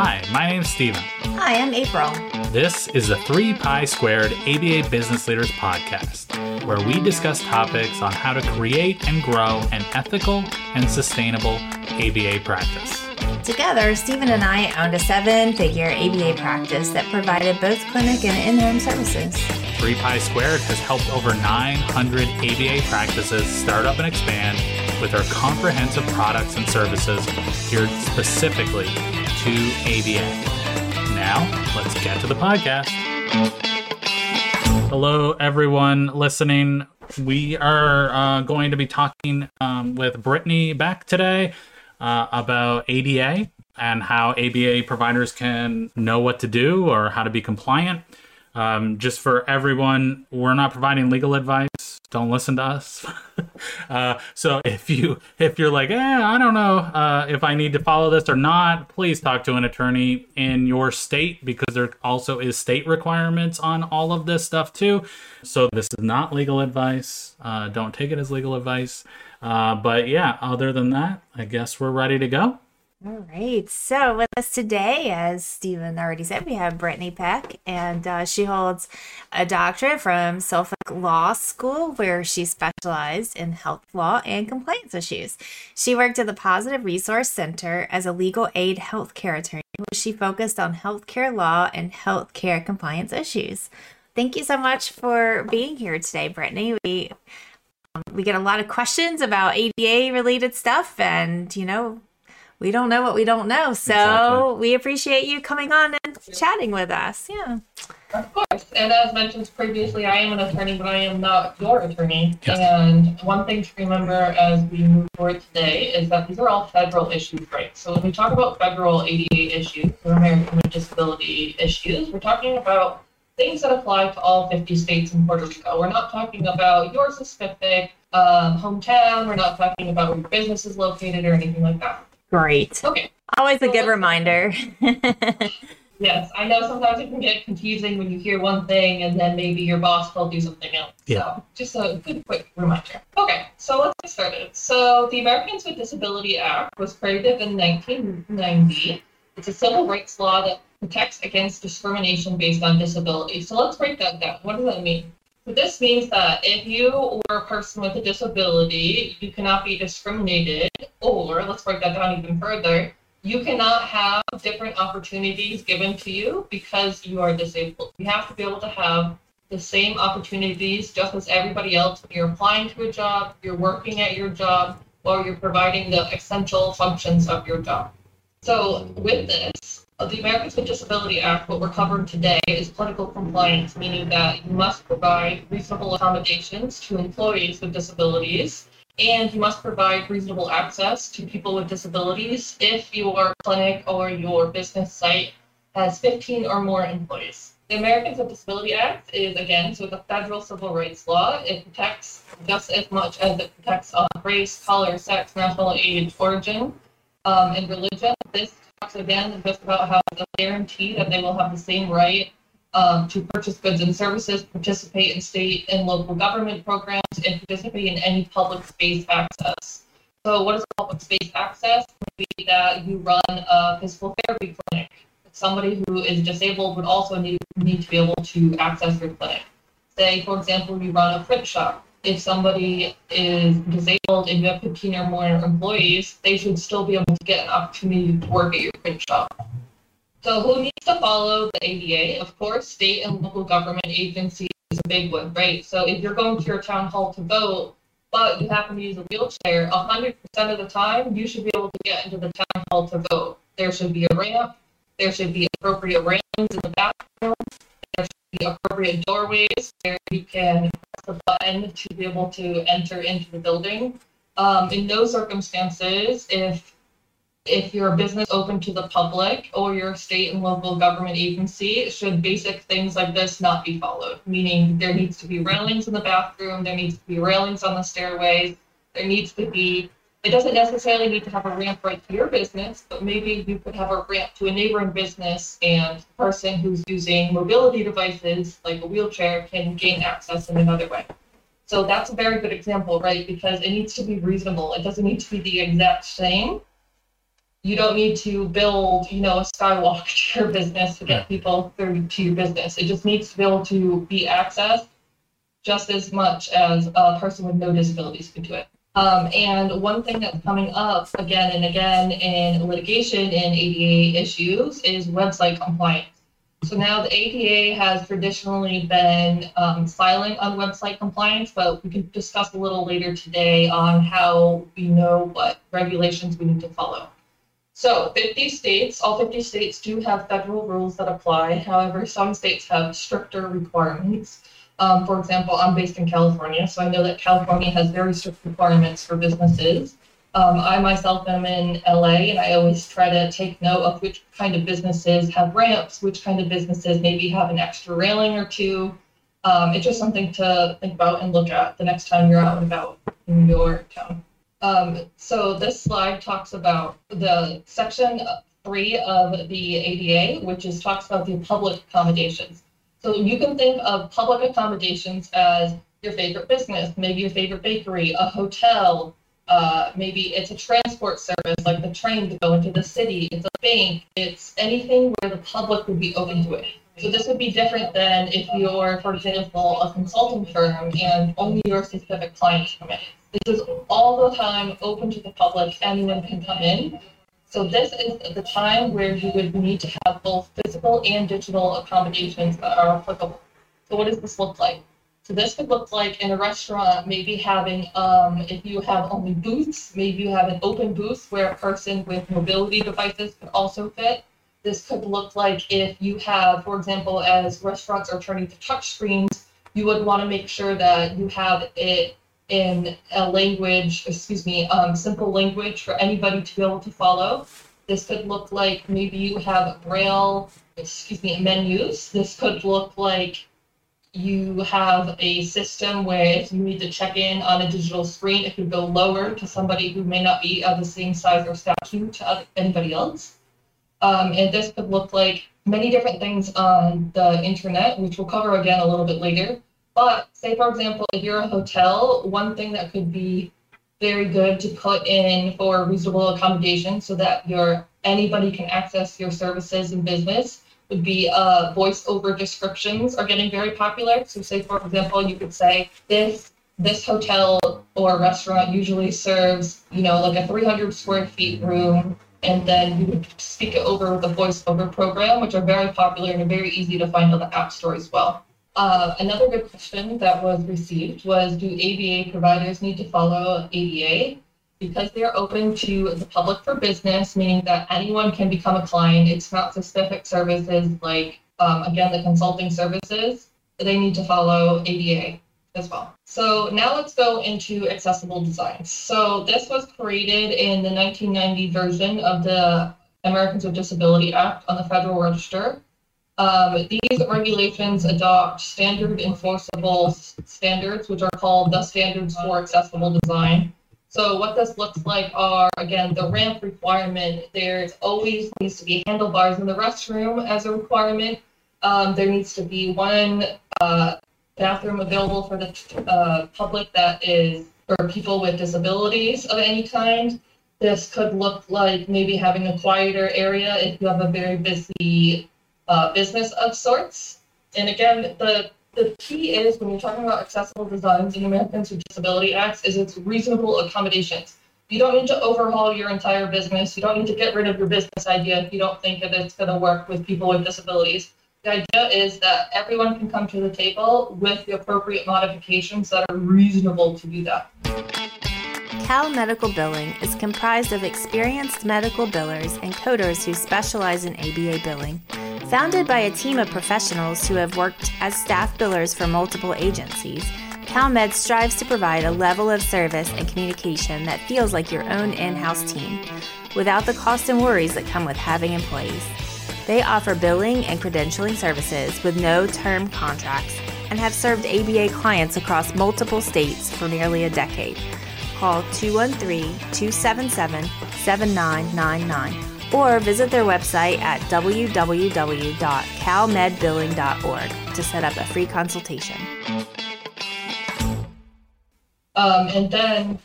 Hi, my name's Steven. Hi, I'm April. This is the 3 Pi Squared ABA Business Leaders Podcast, where we discuss topics on how to create and grow an ethical and sustainable ABA practice. Together, Stephen and I owned a seven figure ABA practice that provided both clinic and in home services. 3 Pi Squared has helped over 900 ABA practices start up and expand with our comprehensive products and services geared specifically to ABA. Now, let's get to the podcast. Hello, everyone listening. We are uh, going to be talking um, with Brittany Peck today uh, about ADA and how ABA providers can know what to do or how to be compliant. Um, just for everyone, we're not providing legal advice. Don't listen to us. uh, so if you if you're like, eh, I don't know uh, if I need to follow this or not, please talk to an attorney in your state because there also is state requirements on all of this stuff too. So this is not legal advice. Uh, don't take it as legal advice. Uh, but yeah, other than that, I guess we're ready to go. All right. So with us today, as Stephen already said, we have Brittany Peck, and uh, she holds a doctorate from Suffolk Law School, where she specialized in health law and compliance issues. She worked at the Positive Resource Center as a legal aid healthcare attorney, where she focused on healthcare law and healthcare compliance issues. Thank you so much for being here today, Brittany. We um, we get a lot of questions about ADA related stuff, and you know we don't know what we don't know. So exactly. we appreciate you coming on and chatting with us. Yeah. Of course. And as mentioned previously, I am an attorney, but I am not your attorney. Yes. And one thing to remember as we move forward today is that these are all federal issues, right? So when we talk about federal ADA issues or American with Disability issues, we're talking about things that apply to all 50 states in Puerto Rico. We're not talking about your specific um, hometown. We're not talking about where your business is located or anything like that. Great. Okay. Always a good reminder. yes, I know sometimes it can get confusing when you hear one thing and then maybe your boss will do something else. Yeah. So just a good quick reminder. Okay, so let's get started. So the Americans with Disability Act was created in 1990. It's a civil rights law that protects against discrimination based on disability. So let's break that down. What does that mean? This means that if you were a person with a disability, you cannot be discriminated, or let's break that down even further, you cannot have different opportunities given to you because you are disabled. You have to be able to have the same opportunities just as everybody else when you're applying to a job, you're working at your job, or you're providing the essential functions of your job. So with this, the Americans with Disability Act, what we're covering today is political compliance, meaning that you must provide reasonable accommodations to employees with disabilities, and you must provide reasonable access to people with disabilities if your clinic or your business site has 15 or more employees. The Americans with Disability Act is, again, so the federal civil rights law. It protects just as much as it protects uh, race, color, sex, national age, origin, um, and religion. This talks again just about how a guarantee that they will have the same right um, to purchase goods and services, participate in state and local government programs, and participate in any public space access. So, what is public space access? Maybe that you run a physical therapy clinic. Somebody who is disabled would also need, need to be able to access your clinic. Say, for example, you run a print shop if somebody is disabled and you have 15 or more employees, they should still be able to get an opportunity to work at your print shop. So who needs to follow the ADA? Of course, state and local government agencies is a big one, right? So if you're going to your town hall to vote, but you happen to use a wheelchair, 100% of the time, you should be able to get into the town hall to vote. There should be a ramp. There should be appropriate railings in the bathroom. Be appropriate doorways where you can press the button to be able to enter into the building. Um, in those circumstances, if if you're a business open to the public or your state and local government agency, should basic things like this not be followed? Meaning there needs to be railings in the bathroom, there needs to be railings on the stairways, there needs to be it doesn't necessarily need to have a ramp right to your business, but maybe you could have a ramp to a neighboring business and the person who's using mobility devices like a wheelchair can gain access in another way. So that's a very good example, right? Because it needs to be reasonable. It doesn't need to be the exact same. You don't need to build, you know, a skywalk to your business to get people through to your business. It just needs to be able to be accessed just as much as a person with no disabilities can do it. Um, and one thing that's coming up again and again in litigation in ADA issues is website compliance. So now the ADA has traditionally been um, silent on website compliance, but we can discuss a little later today on how we know what regulations we need to follow. So 50 states, all 50 states do have federal rules that apply. However, some states have stricter requirements. Um, for example, I'm based in California, so I know that California has very strict requirements for businesses. Um, I myself am in LA, and I always try to take note of which kind of businesses have ramps, which kind of businesses maybe have an extra railing or two. Um, it's just something to think about and look at the next time you're out and about in your town. Um, so this slide talks about the section three of the ADA, which is talks about the public accommodations. So you can think of public accommodations as your favorite business, maybe your favorite bakery, a hotel, uh, maybe it's a transport service like the train to go into the city, it's a bank, it's anything where the public would be open to it. So this would be different than if you're, for example, a consulting firm and only your specific clients come in. This is all the time open to the public, anyone can come in. So this is the time where you would need to have both physical and digital accommodations that are applicable. So what does this look like? So this could look like in a restaurant, maybe having, um, if you have only booths, maybe you have an open booth where a person with mobility devices could also fit. This could look like if you have, for example, as restaurants are turning to touch screens, you would want to make sure that you have it in a language, excuse me, um, simple language for anybody to be able to follow. This could look like maybe you have braille, excuse me, menus. This could look like you have a system where if you need to check in on a digital screen, it could go lower to somebody who may not be of the same size or stature to anybody else. Um, and this could look like many different things on the internet, which we'll cover again a little bit later. But say, for example, if you're a hotel, one thing that could be very good to put in for reasonable accommodation so that your anybody can access your services and business would be uh, voice over descriptions are getting very popular. So say, for example, you could say this this hotel or restaurant usually serves, you know, like a 300 square feet room, and then you would speak it over with a voice over program, which are very popular and are very easy to find on the App Store as well. Uh, another good question that was received was Do ABA providers need to follow ADA? Because they're open to the public for business, meaning that anyone can become a client. It's not specific services like, um, again, the consulting services. They need to follow ADA as well. So now let's go into accessible designs. So this was created in the 1990 version of the Americans with Disability Act on the Federal Register. Um, these regulations adopt standard enforceable standards, which are called the standards for accessible design. So what this looks like are, again, the ramp requirement. There's always needs to be handlebars in the restroom as a requirement. Um, there needs to be one uh, bathroom available for the uh, public that is for people with disabilities of any kind. This could look like maybe having a quieter area if you have a very busy uh, business of sorts. And again, the the key is when you're talking about accessible designs in Americans with Disability Acts is it's reasonable accommodations. You don't need to overhaul your entire business. You don't need to get rid of your business idea if you don't think that it's going to work with people with disabilities. The idea is that everyone can come to the table with the appropriate modifications that are reasonable to do that. Cal Medical Billing is comprised of experienced medical billers and coders who specialize in ABA billing. Founded by a team of professionals who have worked as staff billers for multiple agencies, CalMed strives to provide a level of service and communication that feels like your own in house team, without the cost and worries that come with having employees. They offer billing and credentialing services with no term contracts and have served ABA clients across multiple states for nearly a decade. Call 213 277 7999 or visit their website at www.calmedbilling.org to set up a free consultation. Um, and then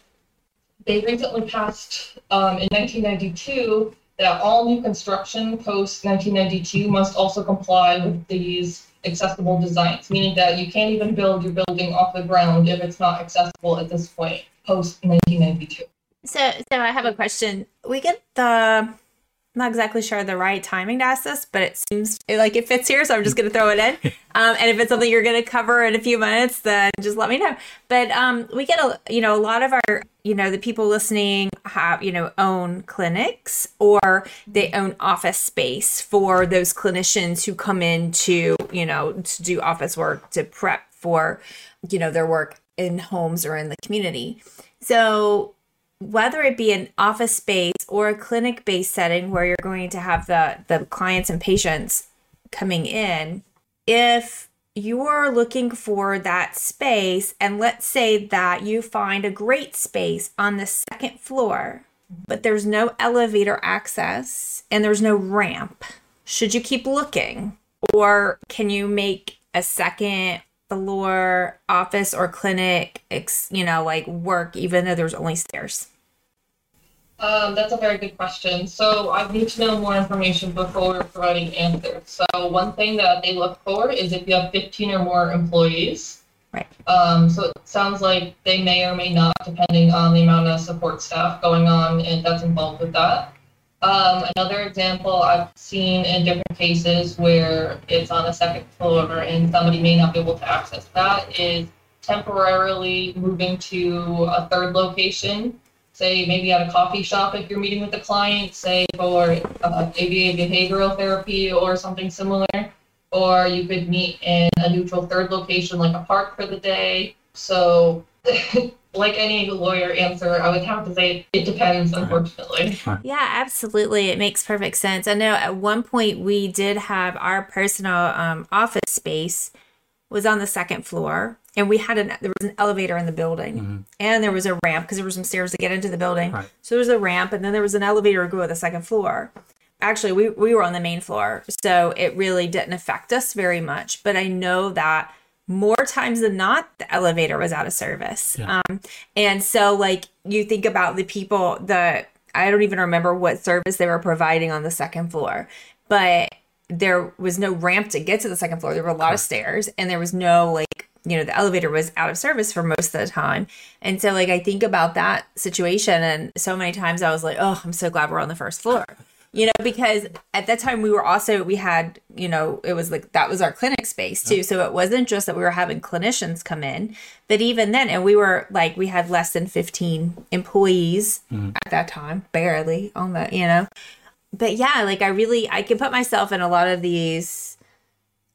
they recently passed um, in 1992 that all new construction post 1992 must also comply with these accessible designs, meaning that you can't even build your building off the ground if it's not accessible at this point post 1992. So, so I have a question. We get the I'm not exactly sure the right timing to ask this, but it seems like it fits here, so I'm just going to throw it in. Um, and if it's something you're going to cover in a few minutes, then just let me know. But um, we get a you know a lot of our you know the people listening have you know own clinics or they own office space for those clinicians who come in to you know to do office work to prep for you know their work in homes or in the community. So whether it be an office space or a clinic based setting where you're going to have the, the clients and patients coming in, if you're looking for that space, and let's say that you find a great space on the second floor, but there's no elevator access and there's no ramp, should you keep looking? Or can you make a second floor office or clinic, you know, like work even though there's only stairs? Um, that's a very good question. So I need to know more information before providing answers. So one thing that they look for is if you have 15 or more employees. Right. Um, so it sounds like they may or may not, depending on the amount of support staff going on and that's involved with that. Um, another example I've seen in different cases where it's on a second floor and somebody may not be able to access that is temporarily moving to a third location say maybe at a coffee shop if you're meeting with a client, say for uh, ABA behavioral therapy or something similar, or you could meet in a neutral third location like a park for the day. So, like any lawyer answer, I would have to say it depends, unfortunately. Yeah, absolutely. It makes perfect sense. I know at one point we did have our personal um, office space was on the second floor and we had an there was an elevator in the building mm-hmm. and there was a ramp because there were some stairs to get into the building right. so there was a ramp and then there was an elevator to go to the second floor actually we, we were on the main floor so it really didn't affect us very much but i know that more times than not the elevator was out of service. Yeah. um, and so like you think about the people that i don't even remember what service they were providing on the second floor but there was no ramp to get to the second floor. There were a lot of stairs and there was no like you know the elevator was out of service for most of the time. And so like i think about that situation and so many times i was like oh i'm so glad we're on the first floor you know because at that time we were also we had you know it was like that was our clinic space too so it wasn't just that we were having clinicians come in but even then and we were like we had less than 15 employees mm-hmm. at that time barely on the you know but yeah like i really i can put myself in a lot of these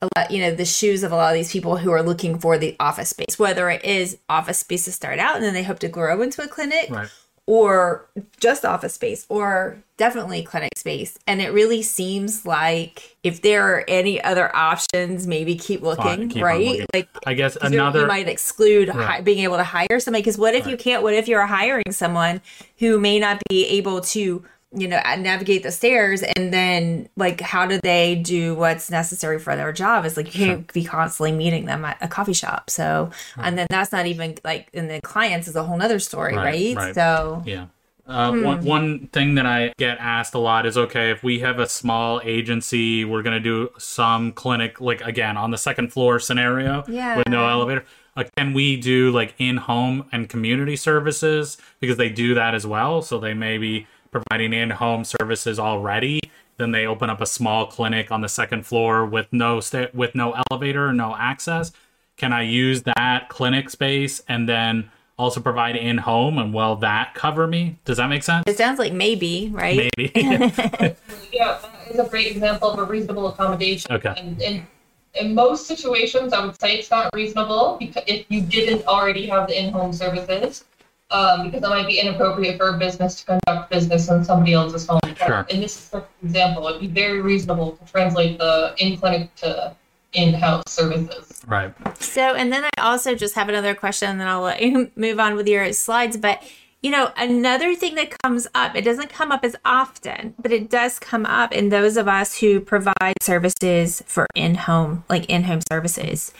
a lot, you know, the shoes of a lot of these people who are looking for the office space, whether it is office space to start out and then they hope to grow into a clinic, right. Or just office space, or definitely clinic space. And it really seems like if there are any other options, maybe keep looking, keep right? Looking. Like, I guess another you might exclude right. hi- being able to hire somebody because what if right. you can't? What if you're hiring someone who may not be able to you know navigate the stairs and then like how do they do what's necessary for their job is like you can't sure. be constantly meeting them at a coffee shop so right. and then that's not even like in the clients is a whole nother story right, right? right. so yeah uh, hmm. one, one thing that I get asked a lot is okay, if we have a small agency, we're going to do some clinic, like again, on the second floor scenario yeah. with no elevator. Uh, can we do like in home and community services? Because they do that as well. So they maybe providing in-home services already. Then they open up a small clinic on the second floor with no sta- with no elevator, no access. Can I use that clinic space and then also provide in home and will that cover me? Does that make sense? It sounds like maybe, right? Maybe. yeah, that is a great example of a reasonable accommodation. Okay. And, and in most situations, I would say it's not reasonable because if you didn't already have the in-home services um, because it might be inappropriate for a business to conduct business on somebody else's home. Sure. In this is an example, it'd be very reasonable to translate the in-clinic to in-house services. Right. So, and then I also just have another question, and then I'll let you move on with your slides. But you know, another thing that comes up, it doesn't come up as often, but it does come up in those of us who provide services for in-home, like in-home services.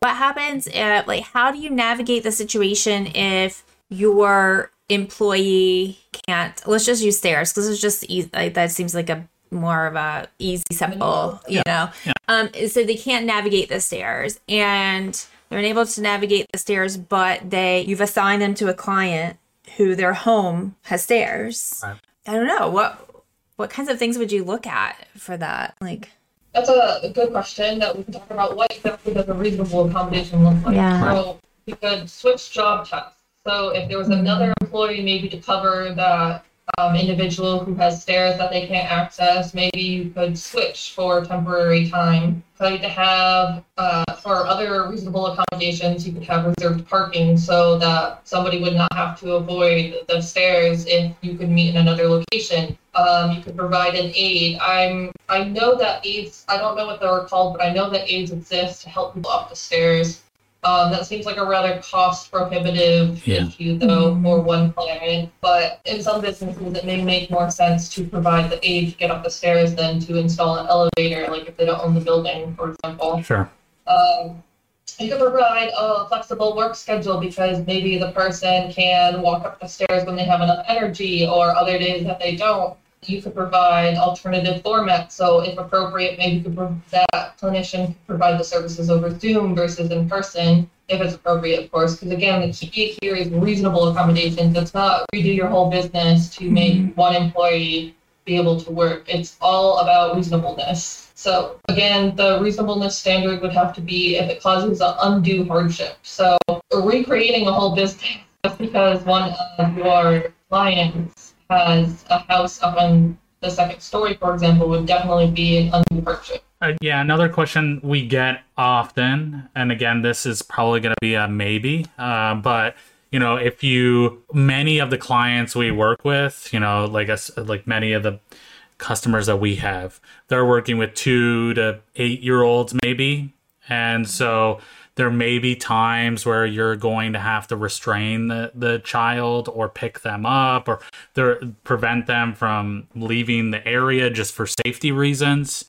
What happens if, like, how do you navigate the situation if your employee can't let's just use stairs because it's just easy like, that seems like a more of a easy simple you know Yeah. um so they can't navigate the stairs and they're unable to navigate the stairs but they you've assigned them to a client who their home has stairs Right. i don't know what what kinds of things would you look at for that like That's a a good question that we can talk about. What exactly does a reasonable accommodation look like? Yeah. So we could switch job tests. So if there was another employee maybe to cover that um, individual who has stairs that they can't access, maybe you could switch for temporary time. You to have uh, for other reasonable accommodations, you could have reserved parking so that somebody would not have to avoid the stairs if you could meet in another location. Um, you could provide an aid. I'm I know that aids. I don't know what they're called, but I know that aids exist to help people up the stairs. Um, that seems like a rather cost prohibitive Yeah. issue though for one client. But in some businesses, it may make more sense to provide the aid to get up the stairs than to install an elevator, like if they don't own the building, for example. Sure. Um, you can provide a flexible work schedule because maybe the person can walk up the stairs when they have enough energy, or other days that they don't. You could provide alternative formats. So, if appropriate, maybe you could pro- that clinician could provide the services over Zoom versus in person, if it's appropriate, of course. Because again, the key here is reasonable accommodations. It's not redo your whole business to make mm-hmm. one employee be able to work. It's all about reasonableness. So again, the reasonableness standard would have to be if it causes an undue hardship. So recreating a whole business just because one of your clients has a house up on the second story, for example, would definitely be an undue hardship. Uh, yeah, another question we get often, and again, this is probably going to be a maybe, uh, but you know, if you many of the clients we work with, you know, like us, like many of the customers that we have, they're working with two to eight year olds, maybe, and so there may be times where you're going to have to restrain the, the child or pick them up or there, prevent them from leaving the area just for safety reasons.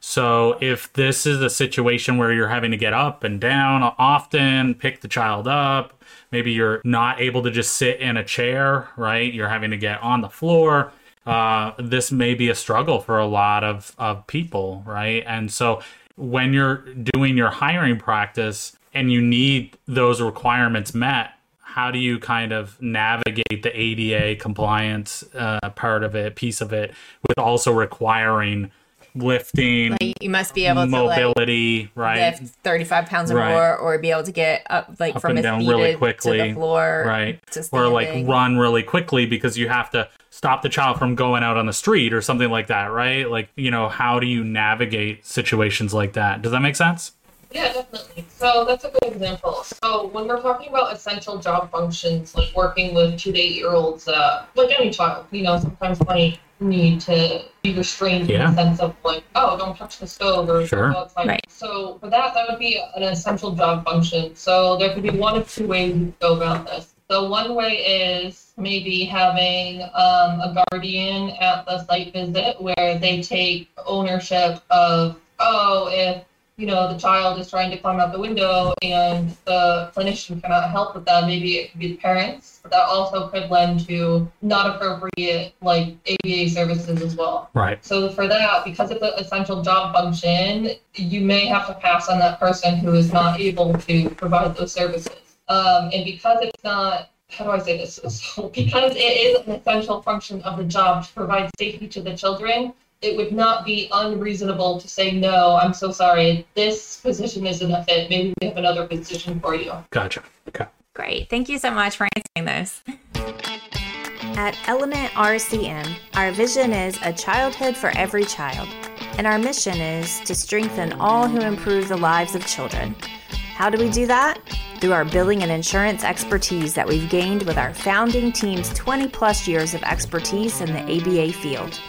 So if this is a situation where you're having to get up and down often, pick the child up, maybe you're not able to just sit in a chair, right? You're having to get on the floor. Uh, this may be a struggle for a lot of, of people, right? And so when you're doing your hiring practice and you need those requirements met, how do you kind of navigate the ADA compliance uh, part of it, piece of it, with also requiring lifting, like you must be able to like mobility, right? lift 35 pounds or Right. more or be able to get up like Up from and a down seated really to the floor right? Or like run really quickly because you have to stop the child from going out on the street or something like that, right? Like, you know, how do you navigate situations like that? Does that make sense? Yeah, definitely. So that's a good example. So when we're talking about essential job functions, like working with two to eight year olds, uh, like any child, you know, sometimes might need to be restrained Yeah. in the sense of like, oh, don't touch the stove or Sure. go outside. Right. So for that, that would be an essential job function. So there could be one of two ways you could go about this. So one way is maybe having um, a guardian at the site visit where they take ownership of, oh, if you know, the child is trying to climb out the window and the clinician cannot help with that. Maybe it could be the parents, but that also could lend to not appropriate like ABA services as well. Right. So for that, because it's an essential job function, you may have to pass on that person who is not able to provide those services. Um, and because it's not, how do I say this? So because it is an essential function of the job to provide safety to the children, it would not be unreasonable to say, no, I'm so sorry, this position isn't a fit. Maybe we have another position for you. Gotcha. Okay. Great. Thank you so much for answering those. At Element RCM, our vision is a childhood for every child, and our mission is to strengthen all who improve the lives of children. How do we do that? Through our billing and insurance expertise that we've gained with our founding team's 20 plus years of expertise in the ABA field.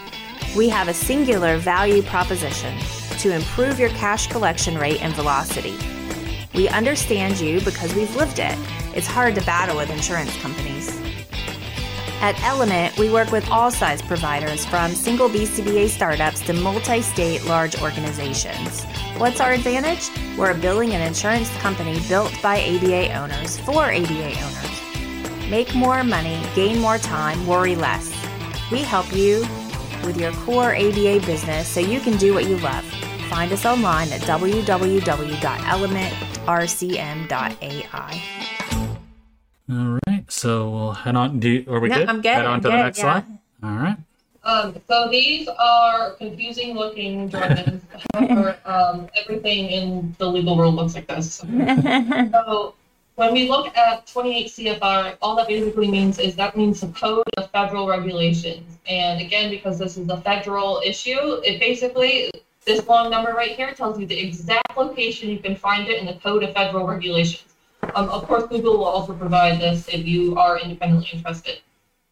We have a singular value proposition to improve your cash collection rate and velocity. We understand you because we've lived it. It's hard to battle with insurance companies. At Element, we work with all size providers from single BCBA startups to multi state large organizations. What's our advantage? We're a billing and insurance company built by ABA owners for ABA owners. Make more money, gain more time, worry less. We help you with your core ABA business so you can do what you love. Find us online at www.elementrcm.ai. All right, so we'll head on. Do are we No, good? I'm good, Head on I'm to the next yeah. slide. All right. Um, so these are confusing looking drawings. However, um, everything in the legal world looks like this. So when we look at 28 CFR, all that basically means is that means the code of federal regulations. And again, because this is a federal issue, it basically, this long number right here tells you the exact location you can find it in the code of federal regulations. Um, of course, Google will also provide this if you are independently interested.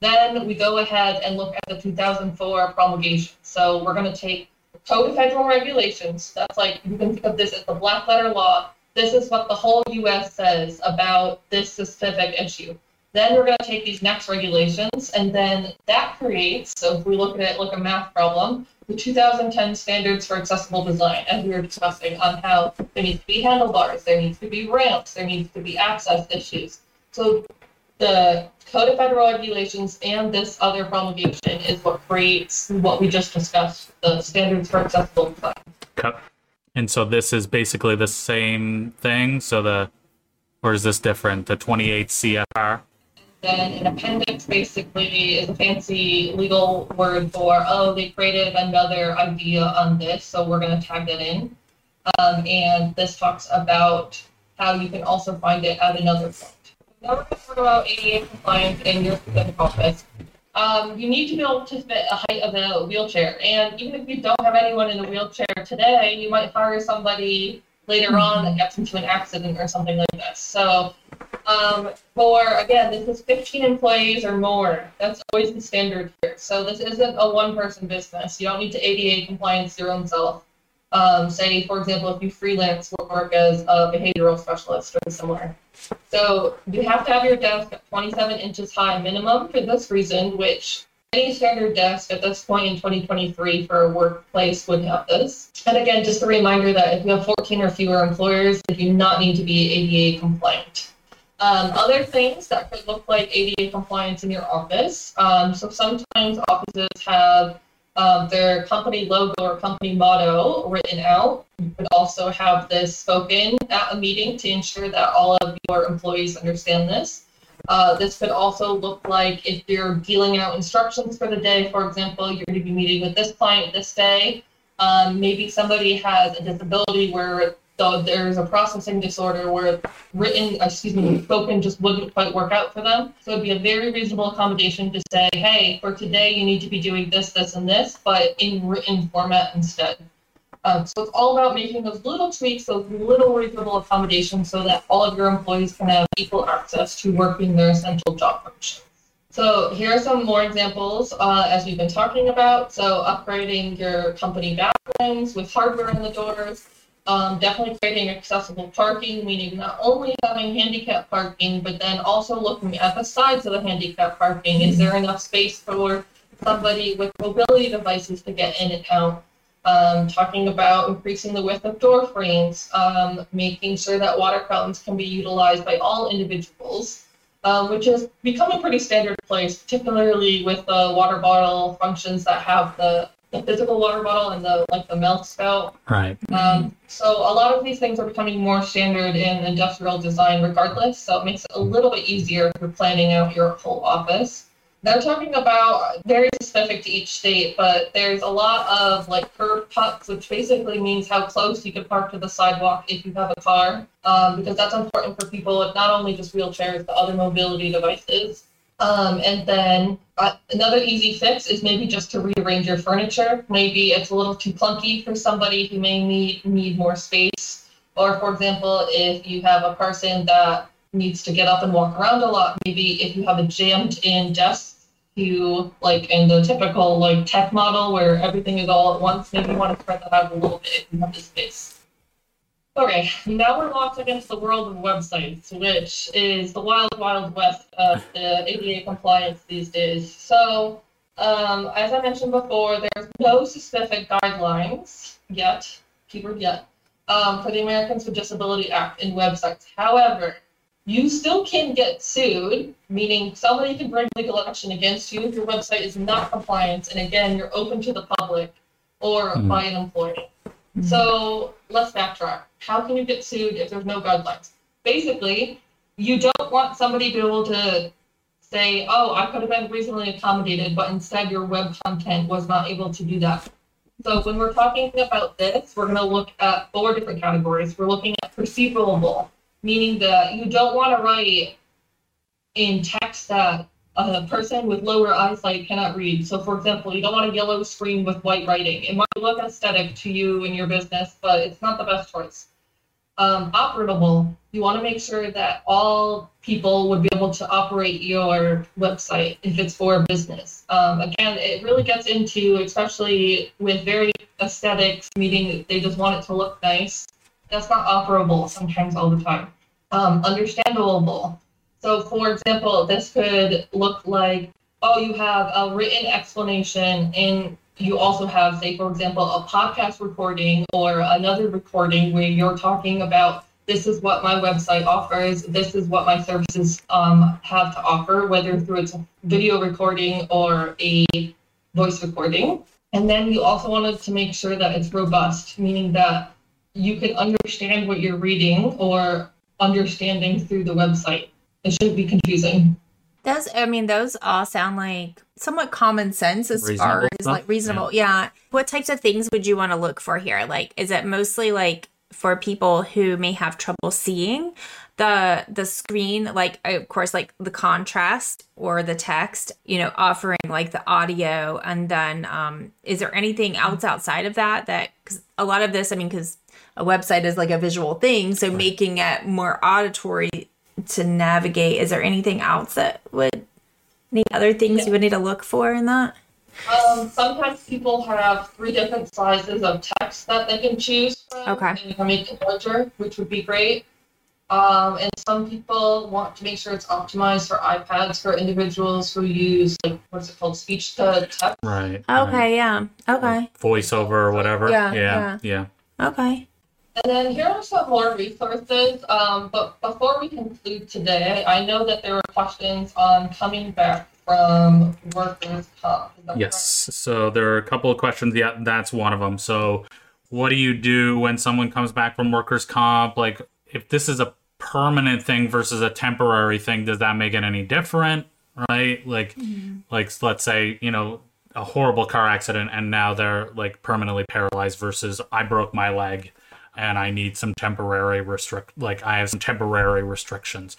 Then we go ahead and look at the 2004 promulgation. So we're going to take Code of Federal Regulations. That's like, you can think of this as the black letter law. This is what the whole US says about this specific issue. Then we're going to take these next regulations, and then that creates, so if we look at it like a math problem, the 2010 standards for accessible design, as we were discussing, on how there needs to be handlebars, there needs to be ramps, there needs to be access issues. So the Code of Federal Regulations and this other promulgation is what creates what we just discussed, the standards for accessible design. And so this is basically the same thing. So the, or is this different? The 28 CFR. Then an appendix basically is a fancy legal word for, oh, they created another idea on this, so we're going to tag that in. Um, and this talks about how you can also find it at another point. Now we're going to talk about ADA compliance in your office. Um, you need to be able to fit a height of a wheelchair. And even if you don't have anyone in a wheelchair today, you might hire somebody later on that gets into an accident or something like this. So um, for again, this is 15 employees or more. That's always the standard here. So this isn't a one-person business. You don't need to ADA compliance your own self. Um, say, for example, if you freelance or work as a behavioral specialist or similar. So you have to have your desk at 27 inches high minimum for this reason, which any standard desk at this point in 2023 for a workplace would have this. And again, just a reminder that if you have 14 or fewer employers, you do not need to be ADA compliant. Um, other things that could look like ADA compliance in your office. Um, so sometimes offices have um, their company logo or company motto written out. You could also have this spoken at a meeting to ensure that all of your employees understand this. Uh, this could also look like if you're dealing out instructions for the day, for example, you're going to be meeting with this client this day. Um, maybe somebody has a disability where the, there's a processing disorder where written, excuse me, spoken just wouldn't quite work out for them. So it'd be a very reasonable accommodation to say, hey, for today you need to be doing this, this, and this, but in written format instead. Um, so it's all about making those little tweaks, those little reasonable accommodations, so that all of your employees can have equal access to working their essential job functions. So here are some more examples uh, as we've been talking about. So upgrading your company bathrooms with hardware in the doors, um, definitely creating accessible parking, meaning not only having handicap parking, but then also looking at the sides of the handicap parking. Is there enough space for somebody with mobility devices to get in and out? Um, talking about increasing the width of door frames, um, making sure that water fountains can be utilized by all individuals, um, which has become a pretty standard place, particularly with the water bottle functions that have the, the physical water bottle and the like the milk spout. Right. Um, so a lot of these things are becoming more standard in industrial design regardless, so it makes it a little bit easier if you're planning out your whole office. They're talking about very specific to each state, but there's a lot of like curb cuts, which basically means how close you can park to the sidewalk if you have a car, um, because that's important for people with not only just wheelchairs but other mobility devices. Um, and then uh, another easy fix is maybe just to rearrange your furniture. Maybe it's a little too clunky for somebody who may need need more space. Or for example, if you have a person that needs to get up and walk around a lot, maybe if you have a jammed in desk, you like in the typical like tech model where everything is all at once, maybe you want to spread that out a little bit if you have the space. Okay, now we're locked against the world of websites, which is the wild, wild west of the ADA compliance these days. So, um, as I mentioned before, there's no specific guidelines yet, keyword yet, um, for the Americans with Disability Act in websites. However, you still can get sued, meaning somebody can bring legal action against you if your website is not compliant, and again, you're open to the public or Mhm. by an So let's backtrack. How can you get sued if there's no guidelines? Basically, you don't want somebody to be able to say, oh, I could have been reasonably accommodated, but instead your web content was not able to do that. So when we're talking about this, we're going to look at four different categories. We're looking at perceivable, meaning that you don't want to write in text that a person with lower eyesight cannot read. So, for example, you don't want a yellow screen with white writing. It might look aesthetic to you and your business, but it's not the best choice. Um, operable, you want to make sure that all people would be able to operate your website if it's for business. Um, again, it really gets into, especially with very aesthetics, meaning they just want it to look nice. That's not operable sometimes all the time. Um, understandable. So, for example, this could look like, oh, you have a written explanation, and you also have, say, for example, a podcast recording or another recording where you're talking about this is what my website offers, this is what my services um, have to offer, whether through its video recording or a voice recording. And then you also wanted to make sure that it's robust, meaning that you can understand what you're reading or understanding through the website. It shouldn't be confusing. Those, I mean, those all sound like somewhat common sense as far as stuff, like reasonable. Yeah. What types of things would you want to look for here? Like, is it mostly like for people who may have trouble seeing the the screen? Like, of course, like the contrast or the text. You know, offering like the audio, and then um, is there anything else outside of that that? Because a lot of this, I mean, because a website is like a visual thing, so making it more auditory to navigate. Is there anything else that would any other things you would need to look for in that? Um, sometimes people have three different sizes of text that they can choose from. Okay. And you can make it larger, which would be great. Um, and some people want to make sure it's optimized for iPads for individuals who use like what's it called, speech to text. Right. right. Okay, yeah. Okay. Voiceover or whatever. Yeah, Yeah. Yeah. Okay. And then here are some more resources. Um, but before we conclude today, I know that there were questions on coming back from workers' comp. Yes. So there are a couple of questions. Yeah, that's one of them. So, what do you do when someone comes back from workers' comp? Like, if this is a permanent thing versus a temporary thing, does that make it any different? Right? Like, like let's say you know a horrible car accident and now they're like permanently paralyzed versus I broke my leg and I need some temporary restrict like I have some temporary restrictions.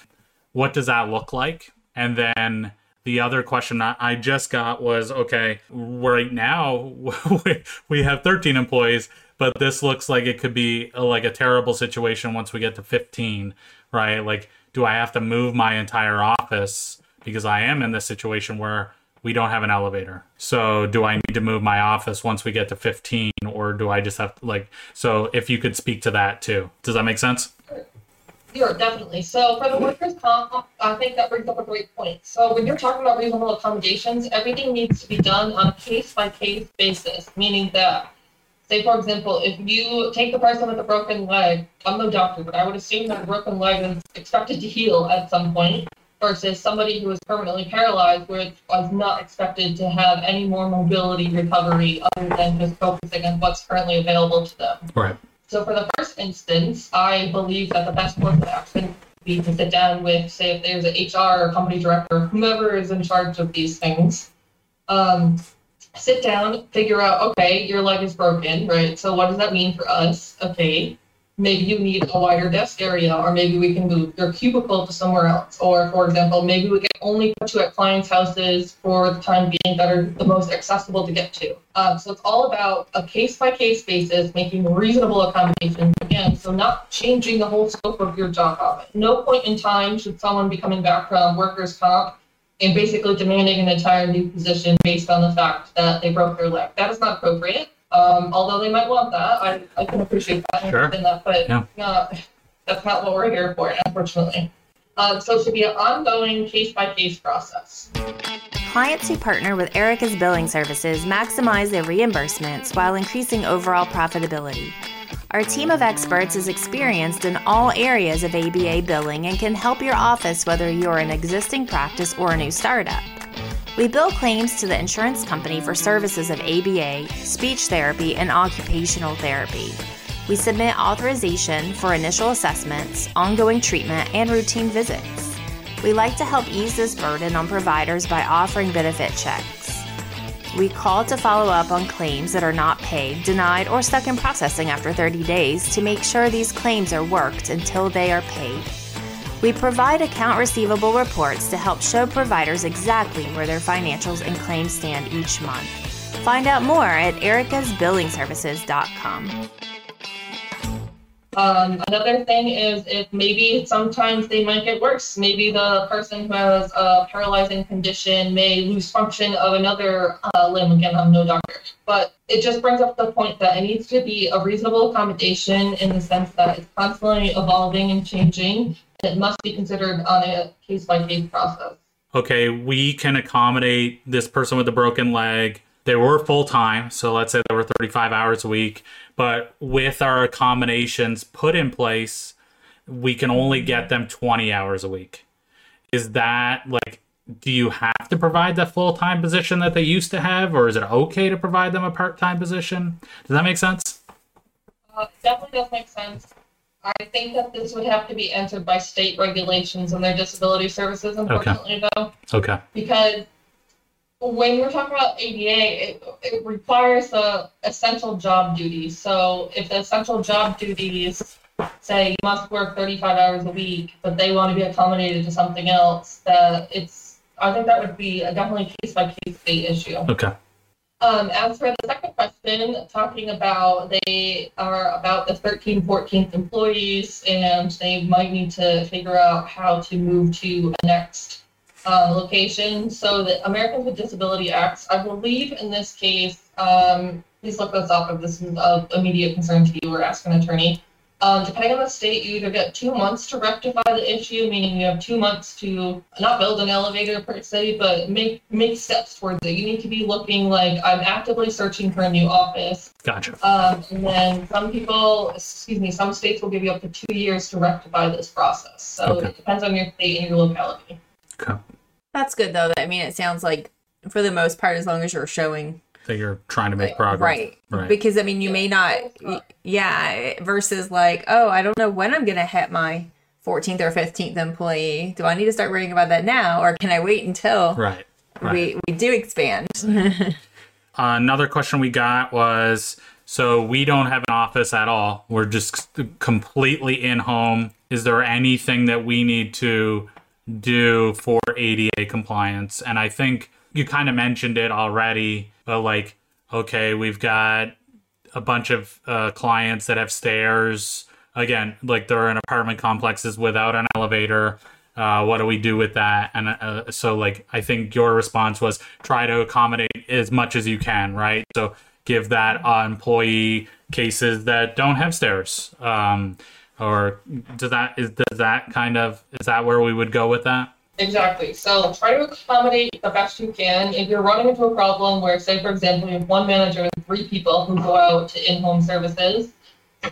What does that look like? And then the other question I just got was okay, right now we- have 13 employees, but this looks like it could be a, like a terrible situation once we get to 15, right? Like, do I have to move my entire office because I am in this situation where we don't have an elevator? So, do I need to move my office once we get to 15, or do I just have to, like, so if you could speak to that too? Does that make sense? Sure, definitely. So for the workers' comp, I think that brings up a great point. So when you're talking about reasonable accommodations, everything needs to be done on a case by case basis, meaning that, say for example, if you take the person with a broken leg, I'm no doctor, but I would assume that a broken leg is expected to heal at some point, versus somebody who is permanently paralyzed, which was not expected to have any more mobility recovery other than just focusing on what's currently available to them. Right. So for the first instance, I believe that the best course of action would be to sit down with, say, if there's an HR or company director, whomever is in charge of these things. Um, sit down, figure out, okay, your leg is broken, right? So what does that mean for us? Okay, maybe you need a wider desk area, or maybe we can move your cubicle to somewhere else. Or, for example, maybe we can only put you at clients' houses for the time being that are the most accessible to get to. Um, so it's all about a case by case basis, making reasonable accommodations. Again, so not changing the whole scope of your job. At no point in time should someone be coming back from workers' comp and basically demanding an entire new position based on the fact that they broke their leg. That is not appropriate. Um, although they might want that, I, I can appreciate that and Sure. understand that, but Yeah. uh, that's not what we're here for, unfortunately. Um, so it should be an ongoing case by case process. Clients who partner with Erica's billing services maximize their reimbursements while increasing overall profitability. Our team of experts is experienced in all areas of ABA billing and can help your office whether you're an existing practice or a new startup. We bill claims to the insurance company for services of ABA, speech therapy, and occupational therapy. We submit authorization for initial assessments, ongoing treatment, and routine visits. We like to help ease this burden on providers by offering benefit checks. We call to follow up on claims that are not paid, denied, or stuck in processing after 30 days to make sure these claims are worked until they are paid. We provide account receivable reports to help show providers exactly where their financials and claims stand each month. Find out more at ericasbillingservices.com. Um, another thing is if maybe sometimes they might get worse. Maybe the person who has a paralyzing condition may lose function of another uh, limb. Again, I'm no doctor, but it just brings up the point that it needs to be a reasonable accommodation in the sense that it's constantly evolving and changing. It must be considered on a case by case process. Okay, we can accommodate this person with a broken leg. They were full time, so let's say they were 35 hours a week. But with our accommodations put in place, we can only get them 20 hours a week. Is that like, do you have to provide the full time position that they used to have, or is it okay to provide them a part time position? Does that make sense? Uh, definitely does make sense. I think that this would have to be answered by state regulations and their disability services, unfortunately, though, Okay. because when we're talking about ADA, it, it requires the essential job duties. So if the essential job duties say you must work 35 hours a week, but they want to be accommodated to something else, that it's I think that would be a definitely case by case state issue. Okay. Um, as for the second question, talking about they are about the 13th, 14th employees, and they might need to figure out how to move to a next uh, location. So the Americans with Disability Acts, I believe in this case, um, please look this up if this is of immediate concern to you or ask an attorney. Um, depending on the state, you either get two months to rectify the issue, meaning you have two months to not build an elevator per se, but make make steps towards it. You need to be looking like I'm actively searching for a new office. Gotcha. Um, and then some people, excuse me, some states will give you up to two years to rectify this process. So Okay. it depends on your state and your locality. Okay. That's good though. I mean, it sounds like for the most part, as long as you're showing That you're trying to make progress. right, Right. because I mean, you may not, yeah. Versus like, oh, I don't know when I'm gonna hit my 14th or 15th employee. Do I need to start worrying about that now, or can I wait until Right. Right. we we do expand? another question we got was so we don't have an office at all. We're just completely in home. Is there anything that we need to do for ADA compliance? And I think you kind of mentioned it already, but like, okay, we've got a bunch of uh, clients that have stairs. Again, like they're in apartment complexes without an elevator. Uh, what do we do with that? And uh, so, like, I think your response was try to accommodate as much as you can, right? So, give that uh, employee cases that don't have stairs. Um, or does that is does that kind of is that where we would go with that? Exactly. So try to accommodate the best you can. If you're running into a problem where, say, for example, you have one manager and three people who go out to in-home services,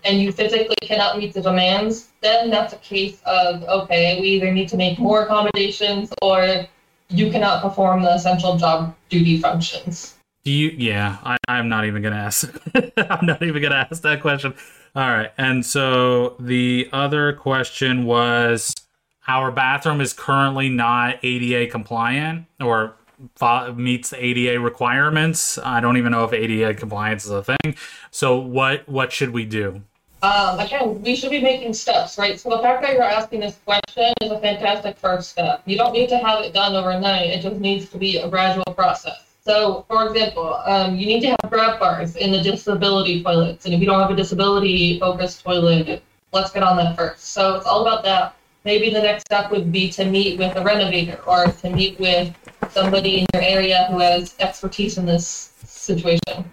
and you physically cannot meet the demands, then that's a case of okay, we either need to make more accommodations or you cannot perform the essential job duty functions. Do you? Yeah, I, I'm not even gonna ask. I'm not even gonna ask that question. All right, and so the other question was, our bathroom is currently not ADA compliant or meets ADA requirements. I don't even know if ADA compliance is a thing. So what what should we do? Um, again, we should be making steps, right? So the fact that you're asking this question is a fantastic first step. You don't need to have it done overnight. It just needs to be a gradual process. So, for example, um, you need to have grab bars in the disability toilets. And if you don't have a disability focused toilet, let's get on that first. So it's all about that. Maybe the next step would be to meet with a renovator or to meet with somebody in your area who has expertise in this situation.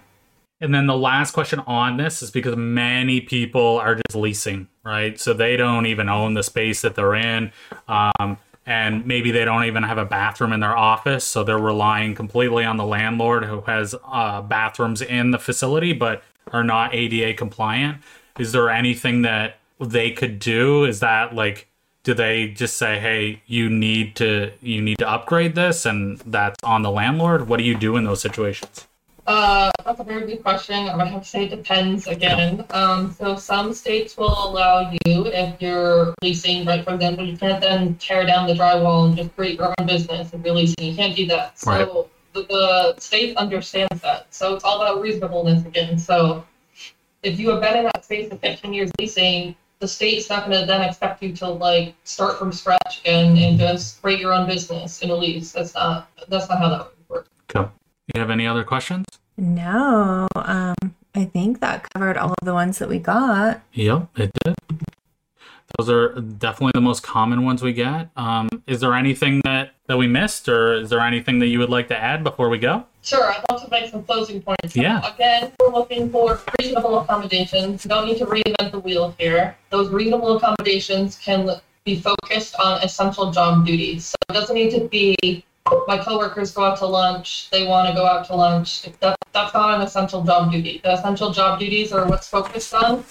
And then the last question on this is because many people are just leasing, right? So they don't even own the space that they're in. Um, and maybe they don't even have a bathroom in their office. So they're relying completely on the landlord who has uh, bathrooms in the facility but are not ADA compliant. is there anything that they could do? Is that like do they just say, "Hey, you need to you need to upgrade this," and that's on the landlord? What do you do in those situations? Uh, that's a very good question. I would have to say it depends again. Um, so some states will allow you if you're leasing, right? For example, you can't then tear down the drywall and just create your own business and you're leasing. You can't do that. So Right. the, the state understands that. So it's all about reasonableness again. So if you have been in that space for 15 years leasing, the state's not going to then expect you to like start from scratch and, and just create your own business in a lease. That's not that's not how that would work. Cool. You have any other questions? No, um, I think that covered all of the ones that we got. Yep, it did. Those are definitely the most common ones we get. Um, is there anything that, that we missed, or is there anything that you would like to add before we go? Sure, I'd love to make some closing points. So, Yeah. Again, we're looking for reasonable accommodations. You don't need to reinvent the wheel here. Those reasonable accommodations can be focused on essential job duties. So it doesn't need to be my coworkers go out to lunch, they want to go out to lunch. That, that's not an essential job duty. The essential job duties are what's focused on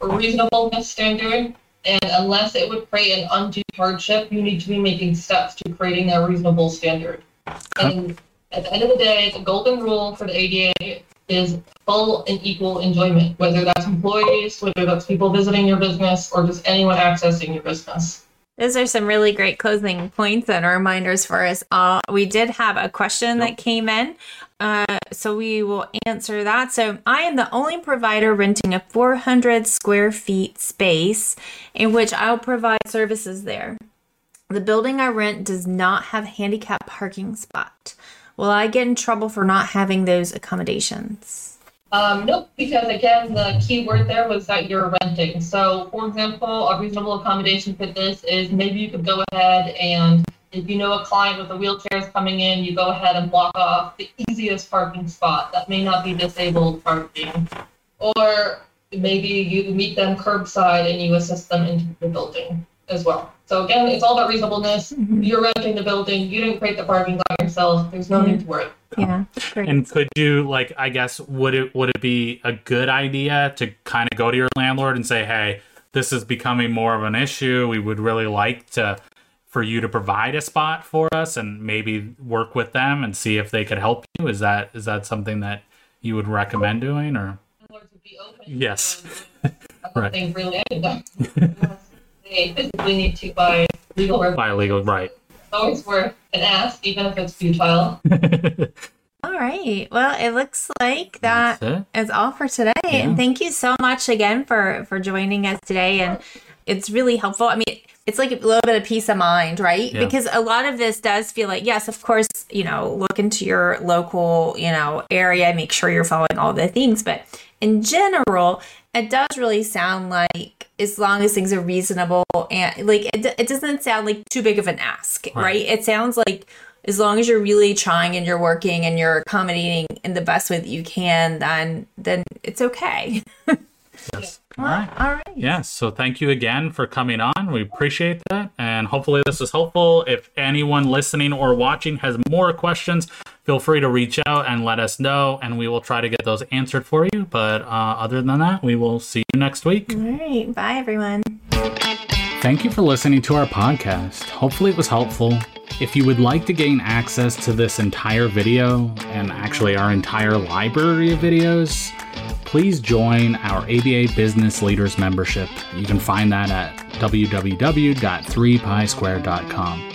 a reasonableness standard. And unless it would create an undue hardship, you need to be making steps to creating a reasonable standard. And at the end of the day, the golden rule for the ADA is full and equal enjoyment, whether that's employees, whether that's people visiting your business, or just anyone accessing your business. Those are some really great closing points and reminders for us all. We did have a question that came in, uh, so we will answer that. So, I am the only provider renting a 400 square feet space in which I'll provide services there. The building I rent does not have handicap parking spot. Will I get in trouble for not having those accommodations? Um, nope, because again, the key word there was that you're renting. So, for example, a reasonable accommodation for this is maybe you could go ahead and if you know a client with a wheelchair is coming in, you go ahead and block off the easiest parking spot that may not be disabled parking. Or maybe you meet them curbside and you assist them into the building as well. So again, it's all about reasonableness. Mm-hmm. You're renting the building. You didn't create the parking lot yourself. There's no need to worry. Yeah, great. And could you like I guess would it would it be a good idea to kind of go to your landlord and say, "Hey, this is becoming more of an issue. We would really like to for you to provide a spot for us and maybe work with them and see if they could help you." Is that is that something that you would recommend doing or be open. Yes. to- I Right. think really any of them. they physically need to buy legal work. by legal right? It's always worth an ask, even if it's futile. All right. Well, it looks like That's all for today. And thank you so much again for for joining us today. And it's really helpful. I mean, it's like a little bit of peace of mind, right? Yeah. Because a lot of this does feel like, yes, of course, you know, look into your local, you know, area, make sure you're following all the things. But in general, it does really sound like as long as things are reasonable and like it, it doesn't sound like too big of an ask, Right. right? It sounds like as long as you're really trying and you're working and you're accommodating in the best way that you can, then then it's okay. Yes. All right. All right. Yes. So thank you again for coming on. We appreciate that. And hopefully this was helpful. If anyone listening or watching has more questions, feel free to reach out and let us know, and we will try to get those answered for you. But uh, other than that, we will see you next week. All right. Bye, everyone. Thank you for listening to our podcast. Hopefully, it was helpful. If you would like to gain access to this entire video and actually our entire library of videos, please join our ABA Business Leaders membership. You can find that at www.3pisquare.com.